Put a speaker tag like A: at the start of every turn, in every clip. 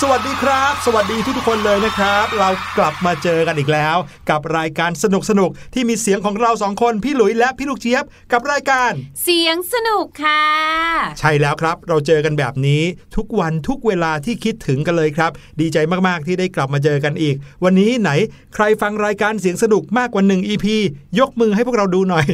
A: ส
B: วัสดีครับ สวัสดีทุกๆคนเลยนะครับ เรากลับมาเจอกันอีกแล้ว กับรายการสนุกสนุกๆที่มีเสียงของเราสองคนพี่หลุยและพี่ลูกเจี๊ยบกับรายการ
C: เสียงสนุกค่ะ
B: ใช่แล้วครับ เราเจอกันแบบนี้ทุกวันทุกเวลาที่คิดถึงกันเลยครับ ดีใจมากๆที่ได้กลับมาเจอกันอีก วันนี้ไหนใครฟังรายการเสียงสนุกมากกว่า1 EP ยกมือให้พวกเราดูหน่อย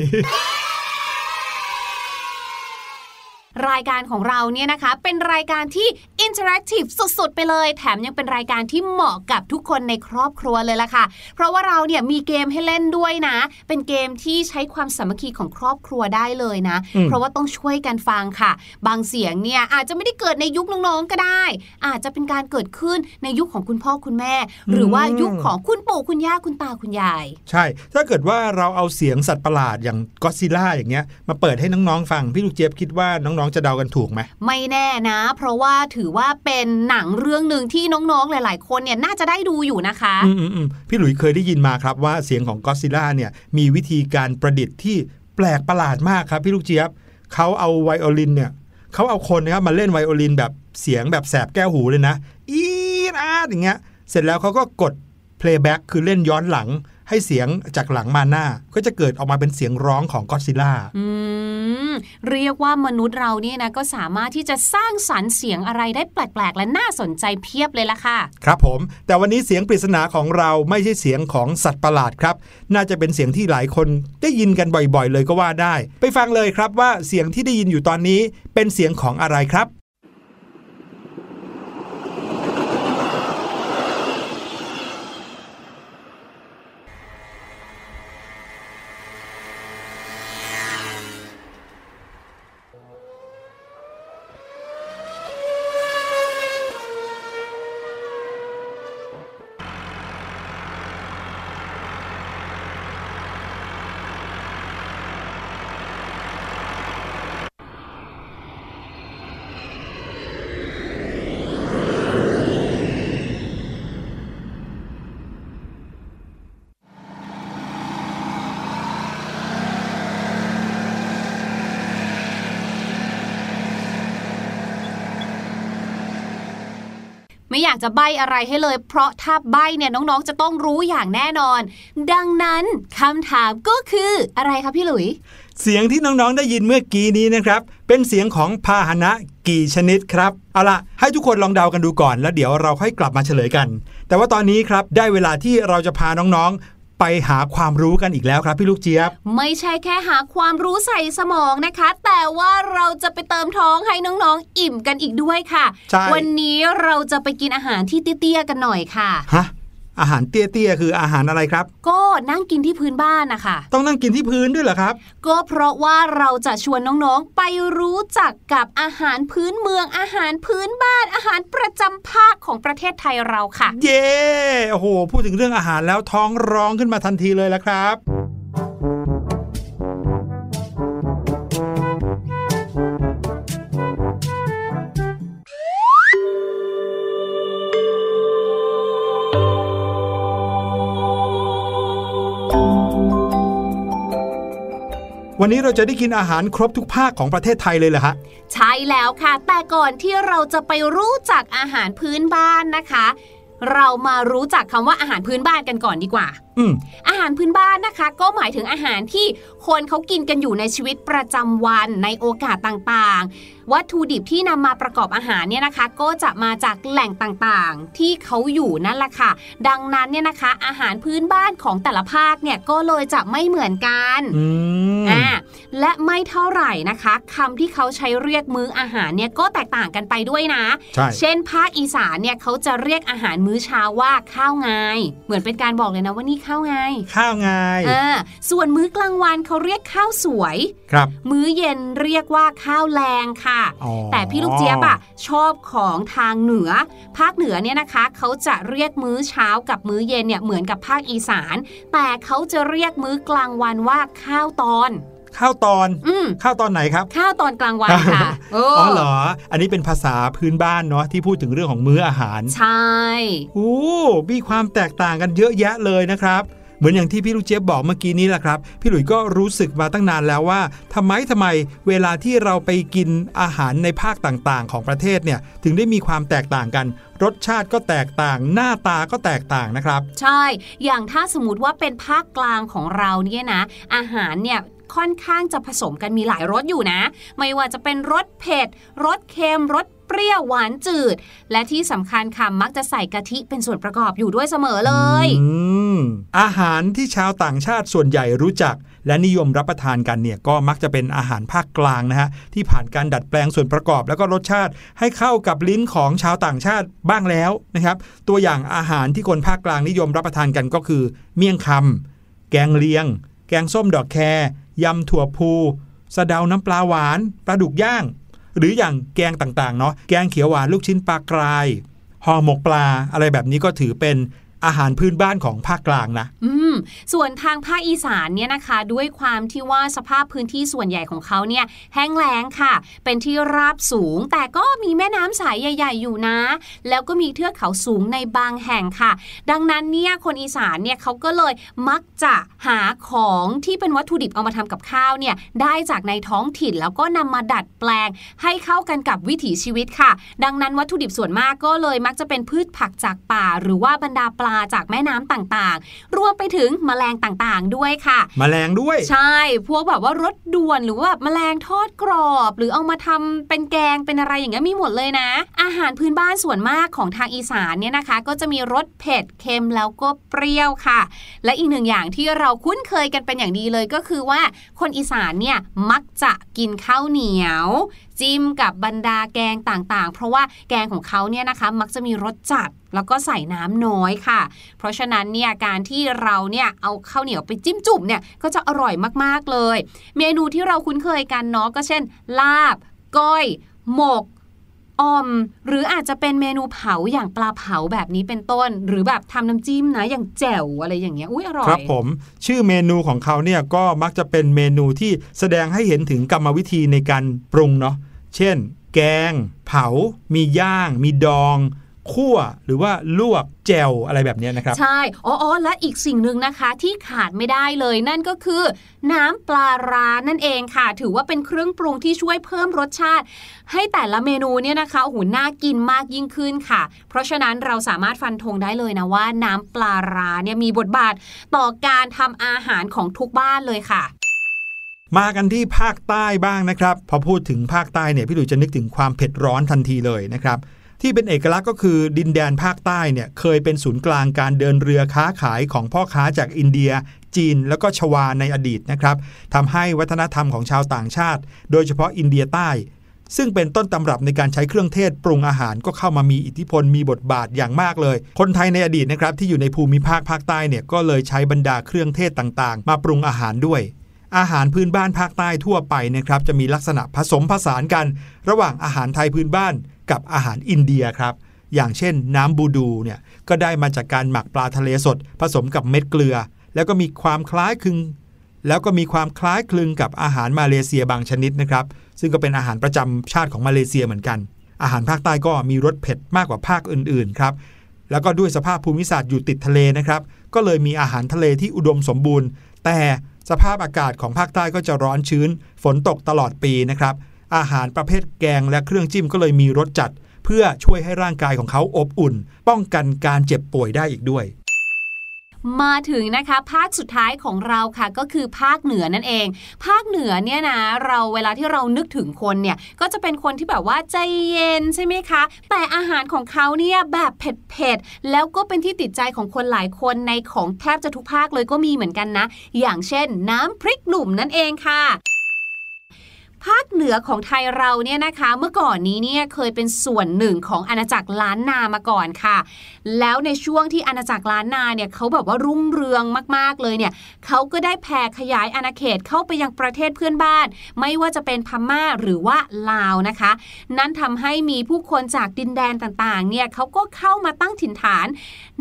C: รายการของเราเนี่ยนะคะ เป็นรายการที่ interactive สุดๆ ไปเลย แถมยังเป็นรายการที่เหมาะกับทุกคนในครอบครัวเลยล่ะค่ะ เพราะว่าเราเนี่ยมีเกมให้เล่นด้วยนะ เป็นเกมที่ใช้ความสามัคคีของครอบครัวได้เลยนะ
B: อืม
C: เพราะว่าต้องช่วยกันฟังค่ะ บางเสียงเนี่ยอาจจะไม่ได้เกิดในยุคน้องๆก็ได้ อาจจะเป็นการเกิดขึ้นในยุคของคุณพ่อคุณแม่ หรือว่ายุคของคุณปู่คุณย่าคุณตาคุณยาย
B: ใช่ ถ้าเกิดว่าเราเอาเสียงสัตว์ประหลาดอย่างก็อดซิลล่าอย่างเงี้ยมาเปิดให้น้องๆฟังพี่ลูกเจี๊ยบคิดว่าน้องๆจะเดากันถูกไหม
C: ไม่แน่นะ เพราะว่าถือว่าเป็นหนังเรื่องหนึ่งที่น้องๆหลาย ๆ คนเนี่ยน่าจะได้ดูอยู่นะคะ
B: อืมอืมอืมพี่หลุยเคยได้ยินมาครับว่าเสียงของก็ซิล่าเนี่ยมีวิธีการประดิษฐ์ที่แปลกประหลาดมากครับพี่ลูกเจี๊ยบเขาเอาไวโอลินเนี่ยเขาเอาคนนะครับมาเล่นไวโอลินแบบเสียงแบบแสบแก้วหูเลยนะอีดอาดอย่างเงี้ยเสร็จแล้วเขาก็กด playback คือเล่นย้อนหลัง ให้เสียงจากหลังมาหน้า ก็จะเกิดออกมาเป็นเสียงร้องของก็ซิล่า
C: อืมเรียกว่ามนุษย์เราเนี่ยนะก็สามารถที่จะสร้างสรรค์เสียงอะไรได้แปลก ๆ และน่าสนใจเพียบเลยล่ะค่ะ
B: ครับผม แต่วันนี้เสียงปริศนาของเราไม่ใช่เสียงของสัตว์ประหลาดครับ น่าจะเป็นเสียงที่หลายคนได้ยินกันบ่อยๆ เลยก็ว่าได้ ไปฟังเลยครับว่าเสียงที่ได้ยินอยู่ตอนนี้เป็นเสียงของอะไรครับ
C: ไม่อยากจะใบอะไรให้เลย เพราะถ้าใบเนี่ยน้องๆ จะต้องรู้อย่างแน่นอน ดังนั้นคำถามก็คืออะไรคะพี่หลุย
B: เสียงที่น้องๆ ได้ยินเมื่อกี้นี้นะครับ เป็นเสียงของพาหนะกี่ชนิดครับ เอาล่ะให้ทุกคนลองเดากันดูก่อน แล้วเดี๋ยวเราค่อยกลับมาเฉลยกัน แต่ว่าตอนนี้ครับได้เวลาที่เราจะพาน้องๆ ไปหาความรู้กันอีกแล้วครับพี่ลูกเจี๊ยบ
C: ไม่ใช่แค่หาความรู้ใส่สมองนะคะ แต่ว่าเราจะไปเติมท้องให้น้องๆ อิ่มกันอีกด้วยค่ะ
B: ใช่
C: วันนี้เราจะไปกินอาหารที่เตี้ยๆกันหน่อยค่ะ
B: ฮะ อาหารเตี้ยๆคืออาหารอะไรครับ
C: ก็นั่งกินที่พื้นบ้านนะคะ
B: ต้องนั่งกินที่พื้นด้วยเหรอครับ
C: ก็เพราะว่าเราจะชวนน้องๆไปรู้จักกับอาหารพื้นเมืองอาหารพื้นบ้านอาหารประจำภาคของประเทศไทยเราค่ะ
B: เย้โอ้โหพูดถึงเรื่องอาหารแล้วท้องร้องขึ้นมาทันทีเลยแล้วครับ วันนี้เราจะได้กินอาหารครบทุกภาคของประเทศไทยเลยเหรอฮะ
C: ใช่แล้วค่ะ แต่ก่อนที่เราจะไปรู้จักอาหารพื้นบ้านนะคะ เรามารู้จักคำว่าอาหารพื้นบ้านกันก่อนดีกว่า
B: อืม
C: อาหารพื้นบ้านนะคะ ก็หมายถึงอาหารที่คนเขากินกันอยู่ในชีวิตประจำวันในโอกาสต่างๆ วัตถุดิบที่นำมาประกอบอาหารเนี่ยนะคะ ก็จะมาจากแหล่งต่างๆ ที่เขาอยู่นั่นแหละค่ะ ดังนั้นเนี่ยนะคะ อาหารพื้นบ้านของแต่ละภาคเนี่ยก็เลยจะไม่เหมือนกัน
B: อืม
C: อ่าและไม่เท่าไหร่นะคะคำที่เขาใช้เรียกมื้ออาหารเนี่ยก็แตกต่างกันไปด้วยนะ
B: ใช่
C: เช่น ภาคอีสานเนี่ยเขาจะเรียกอาหารมื้อเช้าว่าข้าวงายเหมือนเป็นการบอกเลยนะว่านี่ข้าวงาย
B: ข้าวไง
C: อ่าส่วนมื้อกลางวันเขาเรียกข้าวสวย
B: ครับ
C: มื้อเย็นเรียกว่าข้าวแรงค่ะ
B: อ๋อ
C: แต่พี่ลูกเจี๊ยบอะชอบของทางเหนือ ภาคเหนือเนี่ยนะคะ เขาจะเรียกมื้อเช้ากับมื้อเย็นเนี่ยเหมือนกับภาคอีสาน แต่เขาจะเรียกมื้อกลางวันว่าข้าวตอน
B: ข้าวตอน
C: อืม
B: ข้าวตอนไหนครับ
C: ข้าวตอนกลางวันค่ะโอ๋
B: อเหรอ อันนี้เป็นภาษาพื้นบ้านเนาะที่พูดถึงเรื่องของมื้ออาหาร
C: ใช่
B: โอ้ มีความแตกต่างกันเยอะแยะเลยนะครับ เหมือนอย่างที่พี่ลูกเจี๊ยบบอกเมื่อกี้นี้แหละครับ พี่หลุยก็รู้สึกมาตั้งนานแล้วว่าทำไมทำไมเวลาที่เราไปกินอาหารในภาคต่างๆ ของประเทศเนี่ยถึงได้มีความแตกต่างกัน รสชาติก็แตกต่าง หน้าตาก็แตกต่างนะครับ
C: ใช่ อย่างถ้าสมมติว่าเป็นภาคกลางของเราเนี่ยนะ อาหารเนี่ยค่อนข้างจะผสมกันมีหลายรสอยู่นะ ไม่ว่าจะเป็นรสเผ็ดรสเค็มรส เปรี้ยวหวานจืด และที่สำคัญค่ะมักจะใส่กะทิเป็นส่วนประกอบอยู่ด้วยเสมอเลย
B: ออาหารที่ชาวต่างชาติส่วนใหญ่รู้จัก และนิยมรับประทานกันเนี่ยก็มักจะเป็นอาหารภาคกลางนะฮะที่ผ่านการดัดแปลงส่วนประกอบ แล้วก็รสชาติให้เข้ากับลิ้นของชาวต่างชาติบ้างแล้วนะครับ ตัวอย่างอาหารที่คนภาคกลางนิยมรับประทานกันก็คือ เมี่ยงคำแกงเลียง แกงส้มดอกแครยำถั่วพูสะเดาน้ำปลาหวาน ปลาดุกย่าง หรืออย่างแกงต่างๆเนาะแกงเขียวหวานลูกชิ้นปลากรายห่อหมกปลาอะไรแบบนี้ก็ถือเป็น อาหารพื้นบ้านของภาคกลางนะ
C: อืม ส่วนทางภาคอีสานเนี่ยนะคะ ด้วยความที่ว่าสภาพพื้นที่ส่วนใหญ่ของเขาเนี่ยแห้งแล้งค่ะ เป็นที่ราบสูง แต่ก็มีแม่น้ำสายใหญ่ ๆ อยู่นะ แล้วก็มีเทือกเขาสูงในบางแห่งค่ะ ดังนั้นเนี่ยคนอีสานเนี่ยเขาก็เลยมักจะหาของที่เป็นวัตถุดิบเอามาทำกับข้าวเนี่ยได้จากในท้องถิ่นแล้วก็นำมาดัดแปลง ให้เข้ากันกับวิถีชีวิตค่ะ ดังนั้นวัตถุดิบส่วนมากก็เลยมักจะเป็นพืชผักจากป่า หรือว่าบรรดาปลาจากแม่น้ำต่างๆ รวมไปถึงแมลงต่างๆ ด้วยค่ะ
B: มแมลงด้วย
C: ใช่ พวกแบบว่ารสด่วนหรือว่าแบบแมลงทอดกรอบ หรือเอามาทำเป็นแกงเป็นอะไรอย่างเงี้ยมีหมดเลยนะ อาหารพื้นบ้านส่วนมากของทางอีสานเนี่ยนะคะ ก็จะมีรสเผ็ดเค็มแล้วก็เปรี้ยวค่ะ และอีกหนึ่งอย่างที่เราคุ้นเคยกันเป็นอย่างดีเลยก็คือว่าคนอีสานเนี่ยมักจะกินข้าวเหนียว จิ้มกับบรรดาแกงต่างๆ เพราะว่าแกงของเขาเนี่ยนะคะมักจะมีรสจัดแล้วก็ใส่น้ำน้อยค่ะ เพราะฉะนั้นเนี่ยการที่เราเนี่ยเอาข้าวเหนียวไปจิ้มจุ่มเนี่ยก็จะอร่อยมากๆเลย เมนูที่เราคุ้นเคยกันเนาะก็เช่น ลาบ ก้อย หมกออมหรืออาจจะเป็นเมนูเผาอย่างปลาเผาแบบนี้เป็นต้น หรือแบบทำน้ำจิ้มนะอย่างแจ่วอะไรอย่างเงี้ยอุ้ยอร่อย
B: ครับผมชื่อเมนูของเขาเนี่ยก็มักจะเป็นเมนูที่แสดงให้เห็นถึงกรรมวิธีในการปรุงเนาะ เช่น แกง เผา มีย่าง มีดองคั่วหรือว่าลวกแจวอะไรแบบนี้นะครับ
C: ใช่อ๋อและอีกสิ่งหนึ่งนะคะที่ขาดไม่ได้เลยนั่นก็คือ น้ำปลาร้านั่นเองค่ะ ถือว่าเป็นเครื่องปรุงที่ช่วยเพิ่มรสชาติ ให้แต่ละเมนูเนี่ยนะคะโอ้โหน่ากินมากยิ่งขึ้นค่ะ เพราะฉะนั้นเราสามารถฟันธงได้เลยนะว่า น้ำปลาร้าเนี่ยมีบทบาทต่อการทำอาหารของทุกบ้านเลยค่ะ
B: มากันที่ภาคใต้บ้างนะครับ พอพูดถึงภาคใต้เนี่ยพี่หลุยจะนึกถึงความเผ็ดร้อนทันทีเลยนะครับที่เป็นเอกลักษณ์ก็คือดินแดนภาคใต้เนี่ยเคยเป็นศูนย์กลางการเดินเรือค้าขายของพ่อค้าจากอินเดีย จีน แล้วก็ชวาในอดีตนะครับทำให้วัฒนธรรมของชาวต่างชาติ โดยเฉพาะอินเดียใต้ ซึ่งเป็นต้นตำรับในการใช้เครื่องเทศปรุงอาหารก็เข้ามามีอิทธิพลมีบทบาทอย่างมากเลย คนไทยในอดีตนะครับที่อยู่ในภูมิภาคภาคใต้เนี่ยก็เลยใช้บรรดาเครื่องเทศต่างๆ มาปรุงอาหารด้วย อาหารพื้นบ้านภาคใต้ทั่วไปนะครับจะมีลักษณะผสมผสานกัน ระหว่างอาหารไทยพื้นบ้านกับอาหารอินเดียครับ อย่างเช่นน้ำบูดูเนี่ยก็ได้มาจากการหมักปลาทะเลสด ผสมกับเม็ดเกลือ แล้วก็มีความคล้ายคลึง แล้วก็มีความคล้ายคลึงกับอาหารมาเลเซียบางชนิดนะครับ ซึ่งก็เป็นอาหารประจำชาติของมาเลเซียเหมือนกัน อาหารภาคใต้ก็มีรสเผ็ดมากกว่าภาคอื่นๆครับแล้วก็ด้วยสภาพภูมิศาสตร์อยู่ติดทะเลนะครับ ก็เลยมีอาหารทะเลที่อุดมสมบูรณ์ แต่ สภาพอากาศของภาคใต้ก็จะร้อนชื้น ฝนตกตลอดปีนะครับ อาหารประเภทแกงและเครื่องจิ้มก็เลยมีรสจัด เพื่อช่วยให้ร่างกายของเขาอบอุ่น ป้องกันการเจ็บป่วยได้อีกด้วย
C: มาถึงนะคะภาคสุดท้ายของเราค่ะก็คือภาคเหนือนั่นเอง ภาคเหนือเนี่ยนะเราเวลาที่เรานึกถึงคนเนี่ยก็จะเป็นคนที่แบบว่าใจเย็นใช่ไหมคะ แต่อาหารของเขาเนี่ยแบบเผ็ดๆแล้วก็เป็นที่ติดใจของคนหลายคนในของแทบจะทุกภาคเลยก็มีเหมือนกันนะ อย่างเช่น น้ำพริกหนุ่มนั่นเองค่ะาคเหนือของไทยเราเนี่ยนะคะ เมื่อก่อนนี้เนี่ยเคยเป็นส่วนหนึ่งของอาณาจักรล้านนามาก่อนค่ะ แล้วในช่วงที่อาณาจักรล้านนาเนี่ยเขาแบบว่ารุ่งเรืองมากๆเลยเนี่ยเขาก็ได้แผ่ขยายอาณาเขตเข้าไปยังประเทศเพื่อนบ้าน ไม่ว่าจะเป็นพม่าหรือว่าลาวนะคะ นั่นทำให้มีผู้คนจากดินแดนต่างๆเนี่ยเขาก็เข้ามาตั้งถิ่นฐาน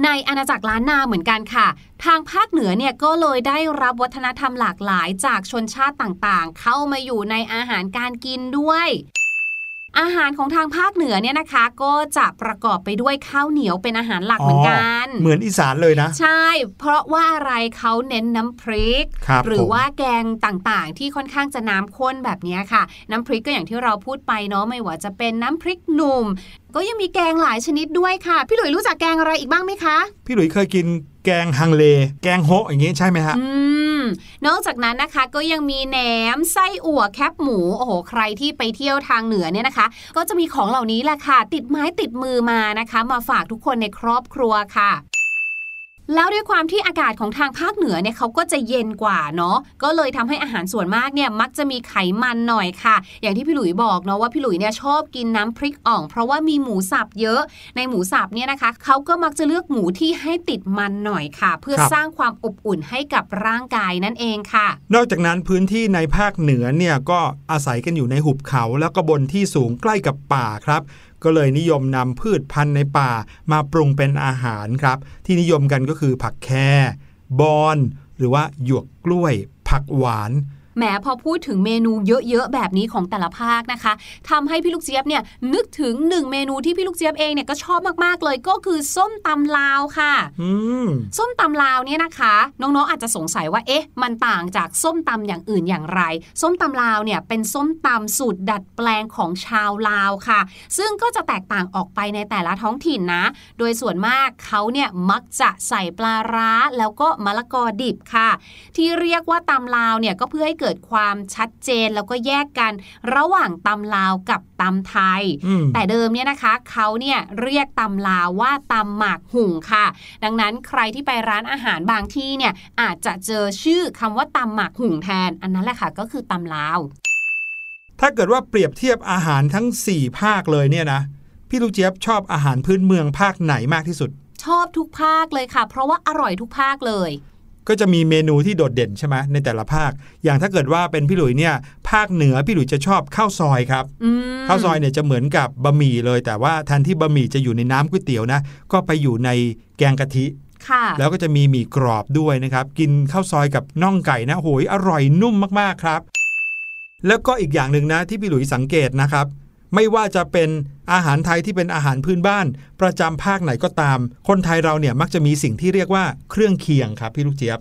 C: ในอาณาจักรล้านนาเหมือนกันค่ะทางภาคเหนือเนี่ยก็เลยได้รับวัฒนธรรมหลากหลายจากชนชาติต่างๆ เข้ามาอยู่ในอาหารการกินด้วยอาหารของทางภาคเหนือเนี่ยนะคะ ก็จะประกอบไปด้วยข้าวเหนียวเป็นอาหารหลักเหมือนกัน
B: เหมือนอีสานเลยนะ
C: ใช่ เพราะว่าอะไรเขาเน้นน้ำพริก
B: ครับ
C: หรือ
B: ผม
C: ว่าแกงต่างๆ ที่ค่อนข้างจะน้ำข้นแบบนี้ค่ะ น้ำพริกก็อย่างที่เราพูดไปเนาะไม่ว่าจะเป็นน้ำพริกหนุ่ม ก็ยังมีแกงหลายชนิดด้วยค่ะ พี่หลุยรู้จักแกงอะไรอีกบ้างไหมคะ
B: พี่หลุยเคยกินแกงฮังเล แกงโฮะอย่างงี้ใช่ไหมฮะ
C: อืมนอกจากนั้นนะคะก็ยังมีแหนมไส้อั่วแคบหมูโอ้โหใครที่ไปเที่ยวทางเหนือเนี่ยนะคะ ก็จะมีของเหล่านี้แหละค่ะ ติดไม้ติดมือมานะคะ มาฝากทุกคนในครอบครัวค่ะ แล้วด้วยความที่อากาศของทางภาคเหนือเนี่ยเขาก็จะเย็นกว่าเนาะก็เลยทำให้อาหารส่วนมากเนี่ยมักจะมีไขมันหน่อยค่ะ อย่างที่พี่หลุยบอกเนาะว่าพี่หลุยเนี่ยชอบกินน้ำพริกอ่อง เพราะว่ามีหมูสับเยอะในหมูสับเนี่ยนะคะเขาก็มักจะเลือกหมูที่ให้ติดมันหน่อยค่ะ เพื่อ
B: ครับ
C: สร้างความอบอุ่นให้กับร่างกายนั่นเองค่ะ
B: นอกจากนั้นพื้นที่ในภาคเหนือเนี่ยก็อาศัยกันอยู่ในหุบเขาแล้วก็บนที่สูงใกล้กับป่าครับ ก็เลยนิยมนำพืชพันธุ์ในป่ามาปรุงเป็นอาหารครับ ที่นิยมกันก็คือผักแคบอน หรือว่าหยวกกล้วย ผักหวาน
C: แหมพอพูดถึงเมนูเยอะๆแบบนี้ของแต่ละภาคนะคะทำให้พี่ลูกเจี๊ยบเนี่ยนึกถึงหนึ่งเมนูที่พี่ลูกเจี๊ยบเองเนี่ยก็ชอบมากๆเลยก็คือส้มตำลาวค่ะ
B: อืม
C: ส้มตำลาวเนี่ยนะคะ น้องๆอาจจะสงสัยว่าเอ๊ะ มันต่างจากส้มตำอย่างอื่นอย่างไร ส้มตำลาวเนี่ยเป็นส้มตำสูตรดัดแปลงของชาวลาวค่ะ ซึ่งก็จะแตกต่างออกไปในแต่ละท้องถิ่นนะ โดยส่วนมากเขาเนี่ยมักจะใส่ปลาร้าแล้วก็มะละกอดิบค่ะ ที่เรียกว่าตำลาวเนี่ยก็เพื่อให้เกิดความชัดเจนแล้วก็แยกกันระหว่างตำลาวกับตำไทย
B: อืม
C: แต่เดิมเนี่ยนะคะเขาเนี่ยเรียกตำลาวว่าตำหมากหุ่งค่ะ ดังนั้นใครที่ไปร้านอาหารบางที่เนี่ยอาจจะเจอชื่อคำว่าตำหมากหุ่งแทน อันนั้นแหละค่ะก็คือตำลาว
B: ถ้าเกิดว่าเปรียบเทียบอาหารทั้ง 4 ภาคเลยเนี่ยนะพี่ลูกเจี๊ยบชอบอาหารพื้นเมืองภาคไหนมากที่สุด
C: ชอบทุกภาคเลยค่ะ เพราะว่าอร่อยทุกภาคเลย
B: ก็จะมีเมนูที่โดดเด่นใช่ไหมในแต่ละภาค อย่างถ้าเกิดว่าเป็นพี่หลุยเนี่ย ภาคเหนือพี่หลุยจะชอบข้าวซอยครับ
C: อืม
B: ข้าวซอยเนี่ยจะเหมือนกับบะหมี่เลย แต่ว่าแทนที่บะหมี่จะอยู่ในน้ำก๋วยเตี๋ยวนะก็ไปอยู่ในแกงกะทิ
C: ค่ะ
B: แล้วก็จะมีหมี่กรอบด้วยนะครับ กินข้าวซอยกับน่องไก่นะโหยอร่อยนุ่มมากๆครับ แล้วก็อีกอย่างหนึ่งนะที่พี่หลุยสังเกตนะครับ ไม่ว่าจะเป็นอาหารไทยที่เป็นอาหารพื้นบ้าน ประจำภาคไหนก็ตาม คนไทยเราเนี่ยมักจะมีสิ่งที่เรียกว่าเครื่องเคียงครับพี่ลูกเจี๊ยบ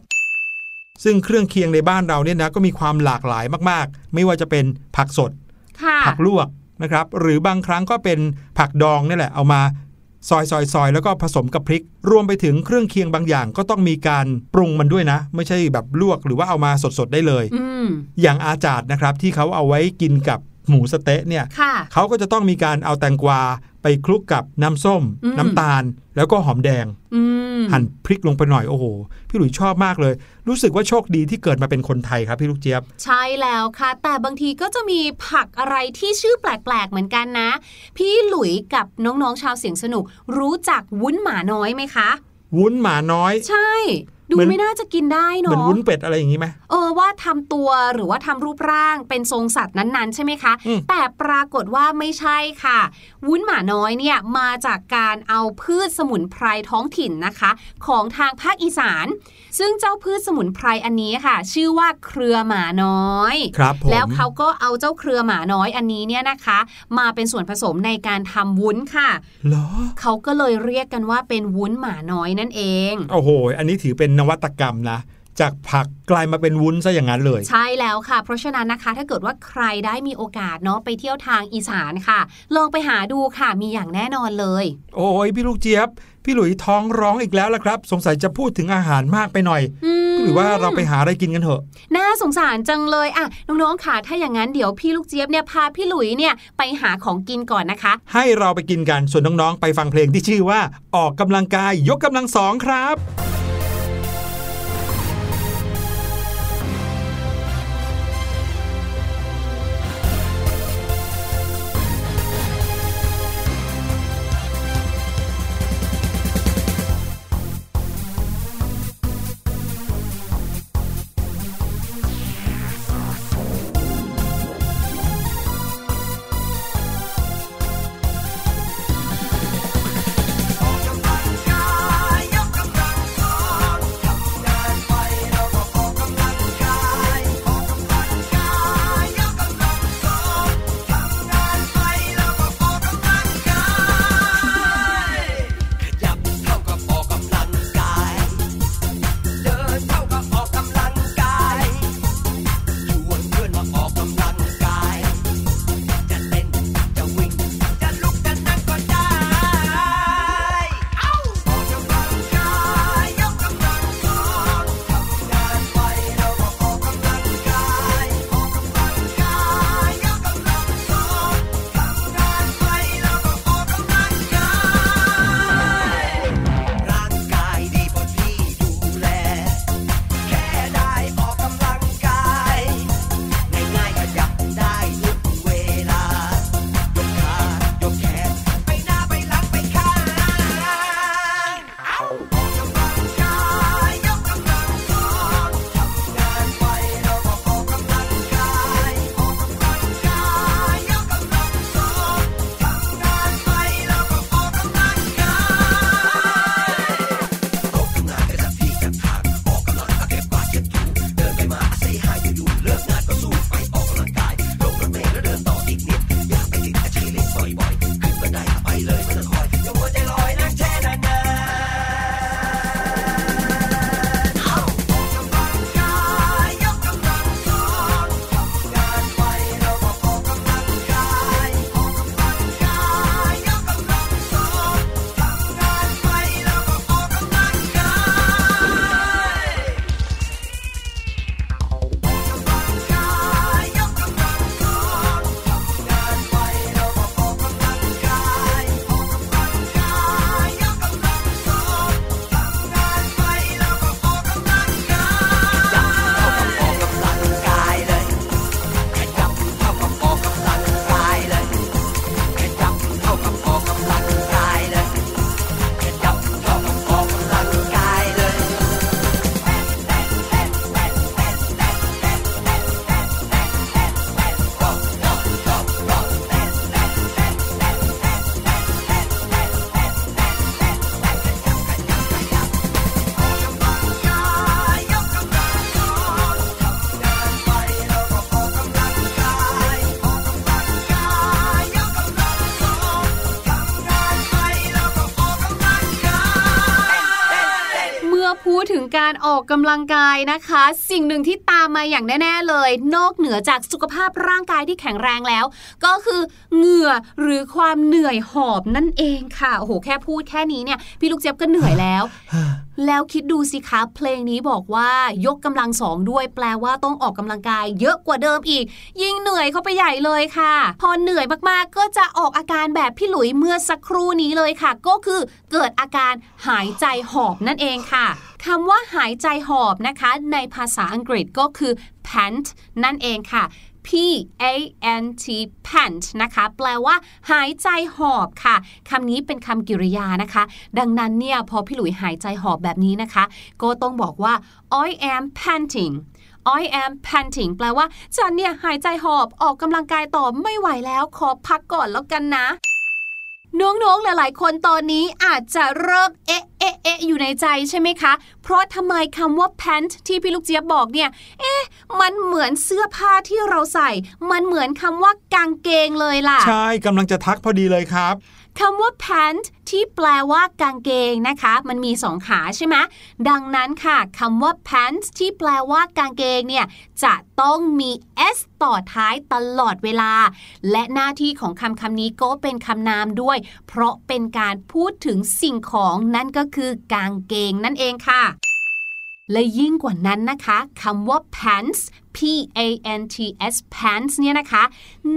B: ซึ่งเครื่องเคียงในบ้านเราเนี่ยนะก็มีความหลากหลายมากๆ ไม่ว่าจะเป็นผักสด
C: ค่ะ
B: ผักลวกนะครับหรือบางครั้งก็เป็นผักดองนี่แหละเอามาซอยซอยซอยแล้วก็ผสมกับพริก รวมไปถึงเครื่องเคียงบางอย่าง ก็ต้องมีการปรุงมันด้วยนะ ไม่ใช่แบบลวกหรือว่าเอามาสดๆได้เลย
C: อืม
B: อย่างอาจาดนะครับที่เขาเอาไว้กินกับ หมูสะเต๊ะเนี่ย
C: ค่ะ
B: เขาก็จะต้องมีการเอาแตงกวาไปคลุกกับน้ำส้ม
C: อืม
B: น้ำตาล แล้วก็หอมแดง
C: อืม
B: หั่นพริกลงไปหน่อยโอ้โห พี่หลุยชอบมากเลย รู้สึกว่าโชคดีที่เกิดมาเป็นคนไทยครับพี่ลูกเจี๊ยบ
C: ใช่แล้วค่ะ แต่บางทีก็จะมีผักอะไรที่ชื่อแปลกๆเหมือนกันนะ พี่หลุยกับน้องๆชาวเสียงสนุก รู้จักวุ้นหมาน้อยไหมคะ
B: วุ้นหมาน้อย
C: ใช่ ดู
B: เหมือน
C: ไม่น่าจะกินได้
B: เหมือน
C: เนาะ
B: วุ้นเป็ดอะไรอย่างนี้ไหม
C: เออว่าทำตัวหรือว่าทำรูปร่างเป็นทรงสัตว์นั้นๆ ใช่ไหมคะ
B: อืม
C: แต่ปรากฏว่าไม่ใช่ค่ะ วุ้นหมาน้อยเนี่ยมาจากการเอาพืชสมุนไพรท้องถิ่นนะคะ ของทางภาคอีสาน ซึ่งเจ้าพืชสมุนไพรอันนี้ค่ะ ชื่อว่าเครือหมาน้อย
B: ครับผม
C: แล้วเขาก็เอาเจ้าเครือหมาน้อยอันนี้เนี่ยนะคะ มาเป็นส่วนผสมในการทำวุ้นค่ะ
B: เหรอ
C: เขาก็เลยเรียกกันว่าเป็นวุ้นหมาน้อยนั่นเอง
B: โอ้โห อันนี้ถือเป็นนวัตกรรมนะจากผักกลายมาเป็นวุ้นซะอย่างนั้นเลย
C: ใช่แล้วค่ะ เพราะฉะนั้นนะคะถ้าเกิดว่าใครได้มีโอกาสเนาะไปเที่ยวทางอีสานค่ะ ลองไปหาดูค่ะมีอย่างแน่นอนเลย
B: โอ้ยพี่ลูกเจี๊ยบ พี่หลุยท้องร้องอีกแล้วละครับ สงสัยจะพูดถึงอาหารมากไปหน่อย
C: อืม
B: หรือว่าเราไปหาอะไรกินกันเถอะ
C: น่าสงสารจังเลยอะน้องๆค่ะถ้าอย่างนั้นเดี๋ยวพี่ลูกเจี๊ยบเนี่ยพาพี่หลุยเนี่ยไปหาของกินก่อนนะคะ
B: ให้เราไปกินกันส่วนน้องๆไปฟังเพลงที่ชื่อว่าออกกำลังกายยกกำลังสองครับ
D: กา
C: รออกกำลังกายนะคะ สิ่งหนึ่งที่ตามมาอย่างแน่ ๆ เลย นอกเหนือจากสุขภาพร่างกายที่แข็งแรงแล้ว ก็คือเหงื่อหรือความเหนื่อยหอบนั่นเองค่ะโอ้โหแค่พูดแค่นี้เนี่ยพี่ลูกเจี๊ยบก็เหนื่อยแล้ว แล้วคิดดูสิคะเพลงนี้บอกว่ายกกำลังสองด้วย แปลว่าต้องออกกำลังกาย เยอะกว่าเดิมอีก ยิ่งเหนื่อยเข้าไปใหญ่เลยค่ะ พอเหนื่อยมากๆก็จะออกอาการแบบพี่หลุยเมื่อสักครู่นี้เลยค่ะ ก็คือเกิดอาการหายใจหอบนั่นเองค่ะคำว่าหายใจหอบนะคะ ในภาษาอังกฤษก็คือ pant นั่นเองค่ะ P A N T pant นะคะ แปลว่า หายใจหอบค่ะคำนี้เป็นคำกริยานะคะ ดังนั้นเนี่ยพอพี่หลุยหายใจหอบแบบนี้นะคะ ก็ต้องบอกว่า I am panting I am panting แปลว่า ฉันเนี่ยหายใจหอบออกกำลังกายต่อไม่ไหวแล้ว ขอพักก่อนแล้วกันนะ น้องๆหลาย ๆ คนตอนนี้อาจจะเริ่มเอ๊ะเอ๊ะเอ๊ะอยู่ในใจใช่ไหมคะ เพราะทำไมคำว่า pant ที่พี่ลูกเจี๊ยบบอกเนี่ย เอ๊ะ มันเหมือนเสื้อผ้าที่เราใส่ มันเหมือนคำว่ากางเกงเลยล่ะ
B: ใช่กำลังจะทักพอดีเลยครับ
C: คำว่า pant ที่แปลว่ากางเกงนะคะ มันมีสองขาใช่ไหมดังนั้นค่ะคำว่า pant ที่แปลว่ากางเกงเนี่ยจะต้องมี s ต่อท้ายตลอดเวลา และหน้าที่ของคำคำนี้ก็เป็นคำนามด้วย เพราะเป็นการพูดถึงสิ่งของนั่นก็คือกางเกงนั่นเองค่ะ และยิ่งกว่านั้นนะคะคำว่า pants P A N T S pants เนี่ยนะคะ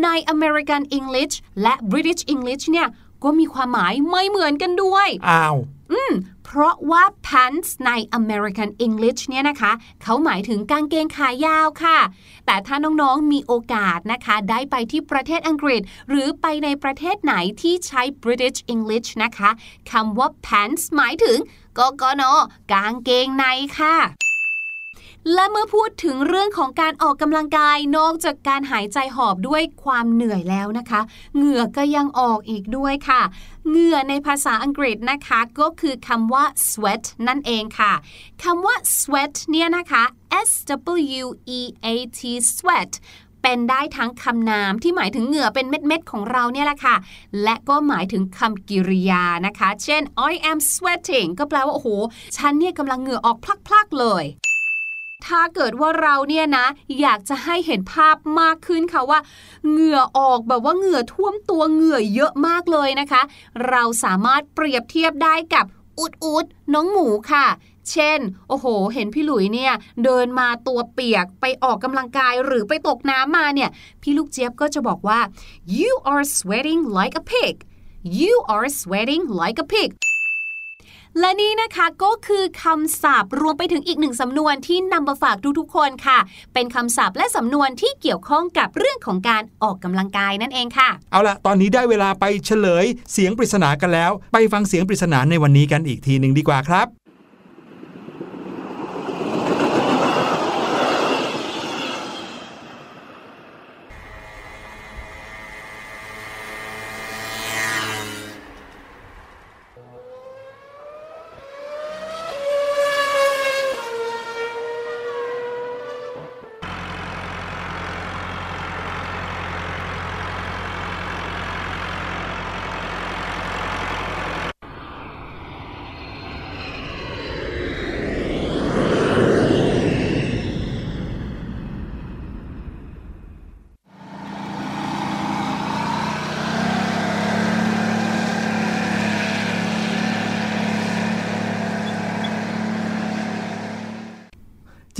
C: ใน American English และ British English เนี่ย ก็มีความหมายไม่เหมือนกันด้วย
B: อ้าว
C: อืม เพราะว่า pants ใน American English เนี่ยนะคะ เขาหมายถึงกางเกงขายาวค่ะ แต่ถ้าน้องๆ มีโอกาสนะคะ ได้ไปที่ประเทศอังกฤษ หรือไปในประเทศไหนที่ใช้ British English นะคะ คำว่า pants หมายถึงกกนกางเกงในค่ะ และเมื่อพูดถึงเรื่องของการออกกำลังกายนอกจากการหายใจหอบด้วยความเหนื่อยแล้วนะคะ เหงื่อก็ยังออกอีกด้วยค่ะ เหงื่อในภาษาอังกฤษนะคะ ก็คือคำว่า sweat นั่นเองค่ะคำว่า sweat เนี่ยนะคะ S W E A T sweat เป็นได้ทั้งคำนามที่หมายถึงเหงื่อเป็นเม็ดๆของเราเนี่ยแหละค่ะ และก็หมายถึงคำกริยานะคะ เช่น I am sweating ก็แปลว่า โอ้โห ฉันเนี่ยกำลังเหงื่อออกพลักๆเลย ถ้าเกิดว่าเราเนี่ยนะ อยากจะให้เห็นภาพมากขึ้นค่ะว่า เหงื่อออกแบบว่าเหงื่อท่วมตัวเหงื่อเยอะมากเลยนะคะ เราสามารถเปรียบเทียบได้กับอุดอุดน้องหมูค่ะ เช่น โอ้โห เห็นพี่หลุยเนี่ย เดินมาตัวเปียกไปออกกำลังกายหรือไปตกน้ำมาเนี่ย พี่ลูกเจี๊ยบก็จะบอกว่า you are sweating like a pig you are sweating like a pig และนี่นะคะก็คือคำศัพท์รวมไปถึงอีกหนึ่งสำนวนที่นำมาฝากทุกๆคนค่ะ เป็นคำศัพท์และสำนวนที่เกี่ยวข้องกับเรื่องของการออกกำลังกายนั่นเองค่ะ
B: เอาละตอนนี้ได้เวลาไปเฉลยเสียงปริศนากันแล้ว ไปฟังเสียงปริศนาในวันนี้กันอีกทีหนึ่งดีกว่าครับ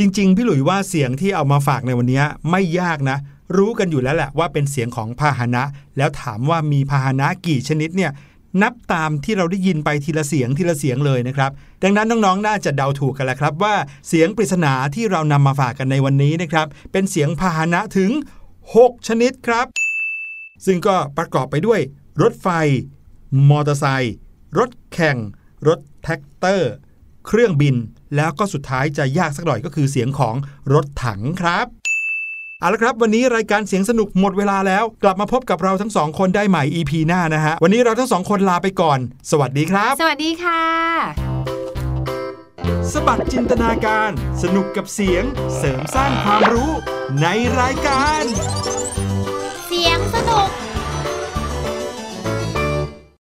B: จริง ๆ พี่หลุยว่าเสียงที่เอามาฝากในวันนี้ไม่ยากนะ รู้กันอยู่แล้วแหละว่าเป็นเสียงของพาหนะ แล้วถามว่ามีพาหนะกี่ชนิดเนี่ยนับตามที่เราได้ยินไปทีละเสียงทีละเสียงเลยนะครับ ดังนั้นน้องๆ น่าจะเดาถูกกันแล้วครับว่าเสียงปริศนาที่เรานำมาฝากกันในวันนี้นะครับ เป็นเสียงพาหนะถึง 6 ชนิดครับ ซึ่งก็ประกอบไปด้วย รถไฟ มอเตอร์ไซค์รถแข่ง รถแทรกเตอร์ เครื่องบิน แล้วก็สุดท้ายจะยากสักหน่อยก็คือเสียงของรถถังครับเอาละครับ วันนี้รายการเสียงสนุกหมดเวลาแล้ว กลับมาพบกับเราทั้งสองคนได้ใหม่ EP หน้านะฮะ วันนี้เราทั้งสองคนลาไปก่อน สวัสดีครับ
C: สวัสดีค่ะ
B: สะบัดจินตนาการ สนุกกับเสียงเสริมสร้างความรู้ในรายการ
D: เสียงสนุก